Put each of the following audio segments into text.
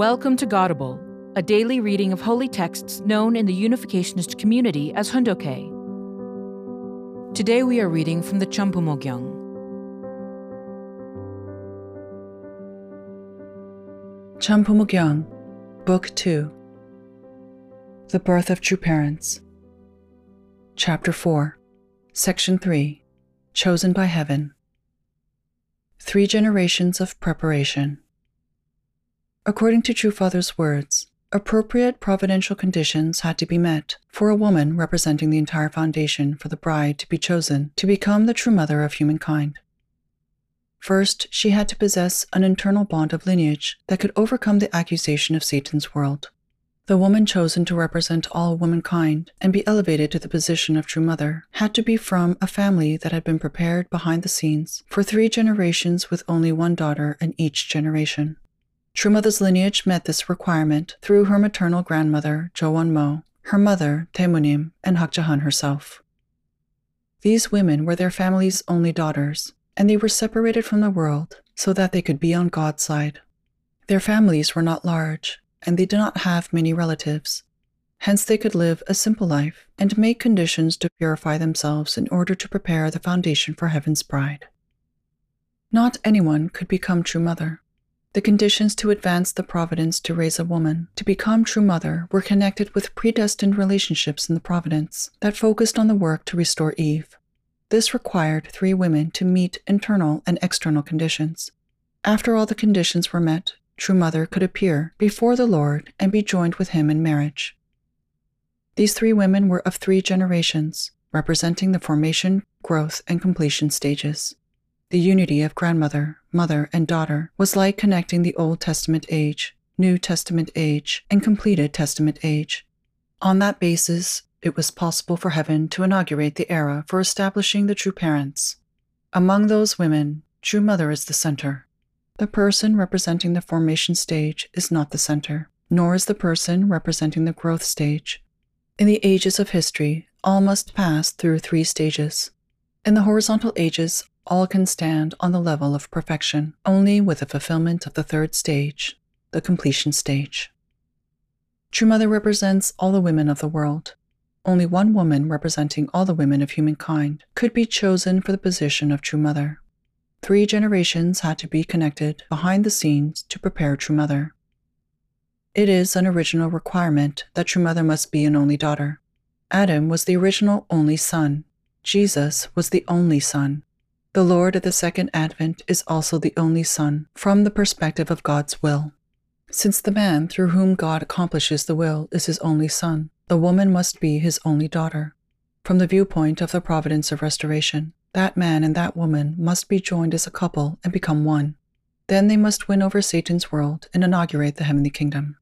Welcome to Godable, a daily reading of holy texts known in the Unificationist community as Hoondokhae. Today we are reading from the Cham Bumo Gyeong. Champumogyang, Book 2 The Birth of True Parents, Chapter 4, Section 3 Chosen by Heaven. Three Generations of Preparation. According to True Father's words, appropriate providential conditions had to be met for a woman representing the entire foundation for the bride to be chosen to become the true mother of humankind. First, she had to possess an internal bond of lineage that could overcome the accusation of Satan's world. The woman chosen to represent all womankind and be elevated to the position of true mother had to be from a family that had been prepared behind the scenes for three generations with only one daughter in each generation. True Mother's lineage met this requirement through her maternal grandmother, Jo Won-mo, her mother, Daemonim, and Hak Ja Han herself. These women were their family's only daughters, and they were separated from the world so that they could be on God's side. Their families were not large, and they did not have many relatives. Hence, they could live a simple life and make conditions to purify themselves in order to prepare the foundation for heaven's bride. Not anyone could become true mother. The conditions to advance the providence to raise a woman to become true mother were connected with predestined relationships in the providence that focused on the work to restore Eve. This required three women to meet internal and external conditions. After all the conditions were met, true mother could appear before the Lord and be joined with him in marriage. These three women were of three generations, representing the formation, growth, and completion stages. The unity of grandmother, mother, and daughter was like connecting the Old Testament age, New Testament age, and completed Testament age. On that basis, it was possible for heaven to inaugurate the era for establishing the true parents. Among those women, true mother is the center. The person representing the formation stage is not the center, nor is the person representing the growth stage. In the ages of history, all must pass through three stages. In the horizontal ages, all can stand on the level of perfection only with the fulfillment of the third stage, the completion stage. True Mother represents all the women of the world. Only one woman representing all the women of humankind could be chosen for the position of True Mother. Three generations had to be connected behind the scenes to prepare True Mother. It is an original requirement that True Mother must be an only daughter. Adam was the original only son. Jesus was the only son. The Lord of the second advent is also the only Son from the perspective of God's will. Since the man through whom God accomplishes the will is his only son, the woman must be his only daughter. From the viewpoint of the providence of restoration, that man and that woman must be joined as a couple and become one. Then they must win over Satan's world and inaugurate the heavenly kingdom.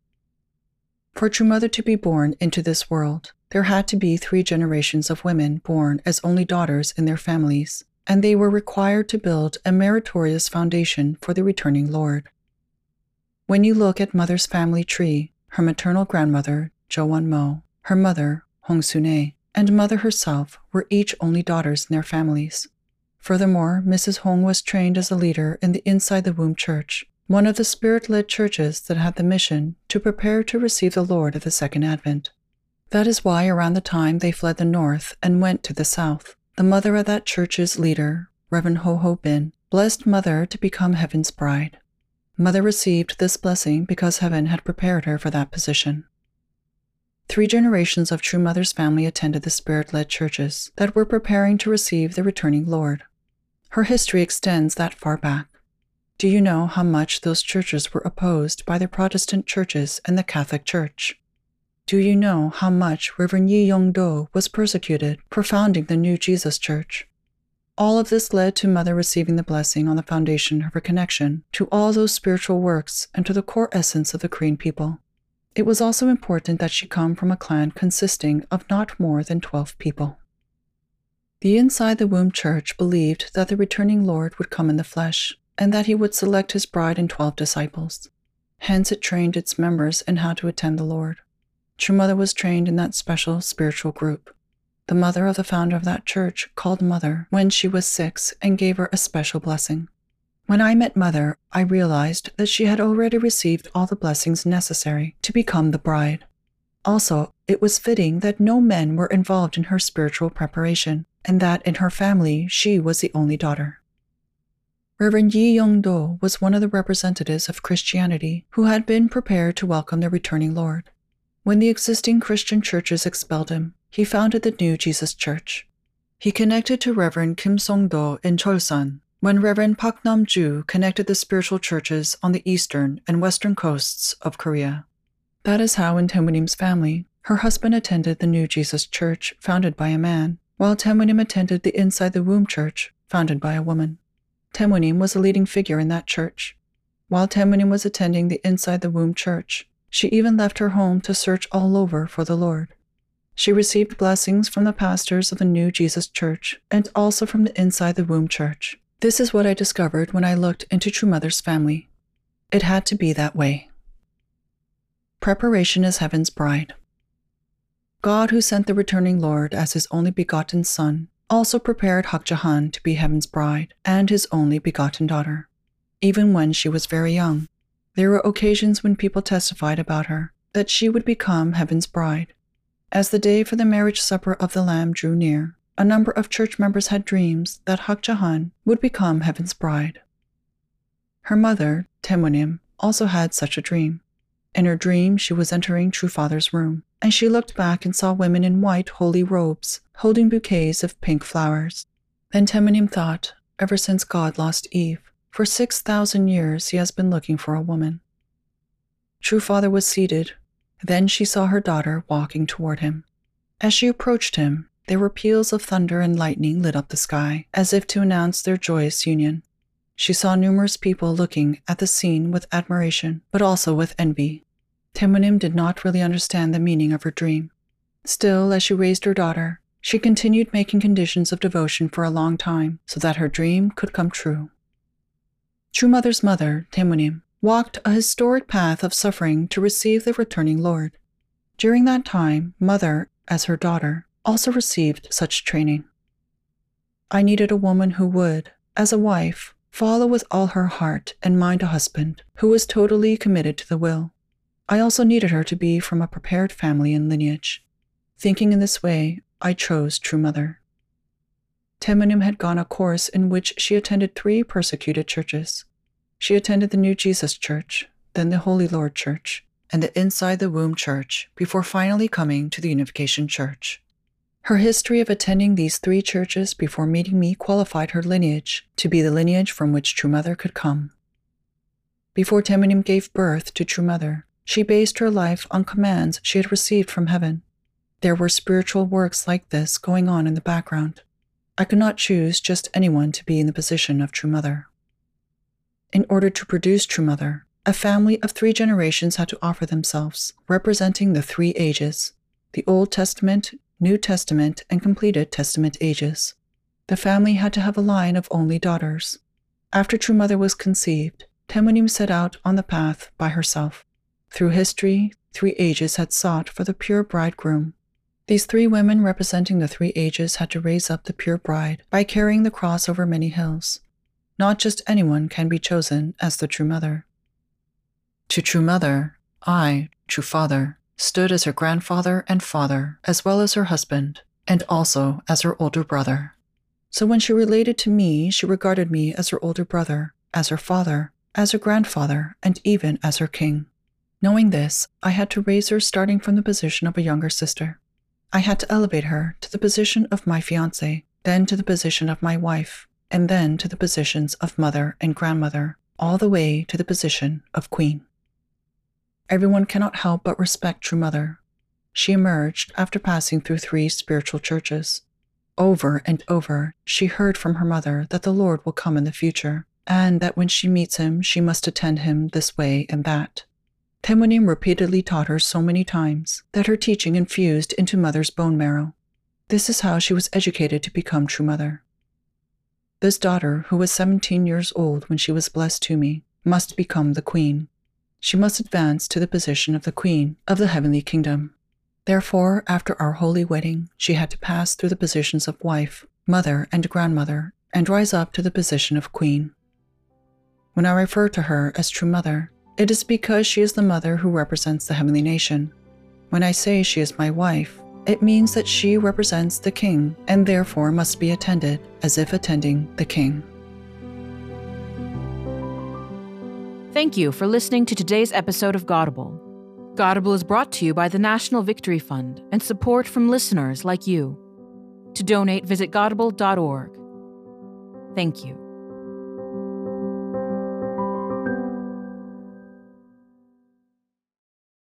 For true mother to be born into this world, there had to be three generations of women born as only daughters in their families and they were required to build a meritorious foundation for the returning Lord. When you look at Mother's family tree, her maternal grandmother, Jo Won-mo, her mother, Hong Soon-ae, and Mother herself were each only daughters in their families. Furthermore, Mrs. Hong was trained as a leader in the Inside the Womb Church, one of the spirit led churches that had the mission to prepare to receive the Lord at the Second Advent. That is why, around the time they fled the north and went to the south, the mother of that church's leader, Reverend Heo Ho-bin, blessed Mother to become Heaven's bride. Mother received this blessing because Heaven had prepared her for that position. Three generations of True Mother's family attended the spirit led churches that were preparing to receive the returning Lord. Her history extends that far back. Do you know how much those churches were opposed by the Protestant churches and the Catholic Church? Do you know how much Reverend Yi Do was persecuted for founding the New Jesus Church? All of this led to Mother receiving the blessing on the foundation of her connection to all those spiritual works and to the core essence of the Korean people. It was also important that she come from a clan consisting of not more than 12 people. The Inside the Womb Church believed that the returning Lord would come in the flesh and that he would select his bride and 12 disciples. Hence, it trained its members in how to attend the Lord. True Mother was trained in that special spiritual group. The mother of the founder of that church called Mother when she was six and gave her a special blessing. When I met Mother, I realized that she had already received all the blessings necessary to become the bride. Also, it was fitting that no men were involved in her spiritual preparation, and that in her family she was the only daughter. Reverend Yi Young Do was one of the representatives of Christianity who had been prepared to welcome the returning Lord. When the existing Christian churches expelled him, he founded the new Jesus Church. He connected to Reverend Kim Song-do in Chosun, when Reverend Pak Nam-ju connected the spiritual churches on the eastern and western coasts of Korea. That is how in Daemonim's family, her husband attended the New Jesus Church founded by a man, while Daemonim attended the Inside the Womb Church founded by a woman. Daemonim was a leading figure in that church. While Daemonim was attending the Inside the Womb Church, she even left her home to search all over for the Lord. She received blessings from the pastors of the New Jesus Church and also from the Inside the Womb Church. This is what I discovered when I looked into True Mother's family. It had to be that way. Preparation is Heaven's Bride. God, who sent the returning Lord as his only begotten Son, also prepared Hak Ja Han to be Heaven's bride and his only begotten daughter. Even when she was very young, there were occasions when people testified about her that she would become Heaven's bride. As the day for the marriage supper of the Lamb drew near, a number of church members had dreams that Hak Ja Han would become Heaven's bride. Her mother, Daemonim, also had such a dream. In her dream, she was entering True Father's room, and she looked back and saw women in white holy robes holding bouquets of pink flowers. Then Daemonim thought, ever since God lost Eve, for 6,000 years he has been looking for a woman. True Father was seated. Then she saw her daughter walking toward him. As she approached him, there were peals of thunder and lightning lit up the sky, as if to announce their joyous union. She saw numerous people looking at the scene with admiration, but also with envy. Daemonim did not really understand the meaning of her dream. Still, as she raised her daughter, she continued making conditions of devotion for a long time so that her dream could come true. True Mother's mother, Daemonim, walked a historic path of suffering to receive the returning Lord. During that time, Mother, as her daughter, also received such training. I needed a woman who would, as a wife, follow with all her heart and mind a husband who was totally committed to the will. I also needed her to be from a prepared family and lineage. Thinking in this way, I chose True Mother. Daemonim had gone a course in which she attended three persecuted churches. She attended the New Jesus Church, then the Holy Lord Church, and the Inside the Womb Church before finally coming to the Unification Church. Her history of attending these three churches before meeting me qualified her lineage to be the lineage from which True Mother could come. Before Daemonim gave birth to True Mother, she based her life on commands she had received from heaven. There were spiritual works like this going on in the background. I could not choose just anyone to be in the position of True Mother. In order to produce True Mother, a family of three generations had to offer themselves, representing the three ages the Old Testament, New Testament, and completed Testament ages. The family had to have a line of only daughters. After True Mother was conceived, Daemonim set out on the path by herself. Through history, three ages had sought for the pure bridegroom. These three women representing the three ages had to raise up the pure bride by carrying the cross over many hills. Not just anyone can be chosen as the true mother. To True Mother, I, True Father, stood as her grandfather and father, as well as her husband, and also as her older brother. So when she related to me, she regarded me as her older brother, as her father, as her grandfather, and even as her king. Knowing this, I had to raise her starting from the position of a younger sister. I had to elevate her to the position of my fiance, then to the position of my wife, and then to the positions of mother and grandmother, all the way to the position of queen. Everyone cannot help but respect True Mother. She emerged after passing through three spiritual churches. Over and over, she heard from her mother that the Lord will come in the future, and that when she meets him, she must attend him this way and that. Daemonim repeatedly taught her so many times that her teaching infused into Mother's bone marrow. This is how she was educated to become True Mother. This daughter, who was 17 years old when she was blessed to me, must become the queen she must advance to the position of the Queen of the heavenly kingdom. Therefore, after our holy wedding, she had to pass through the positions of wife, mother, and grandmother, and rise up to the position of queen. When I refer to her as True Mother, it is because she is the mother who represents the heavenly nation. When I say she is my wife, it means that she represents the king and therefore must be attended as if attending the king. Thank you for listening to today's episode of Godable. Godable is brought to you by the National Victory Fund and support from listeners like you. To donate, visit godable.org. Thank you.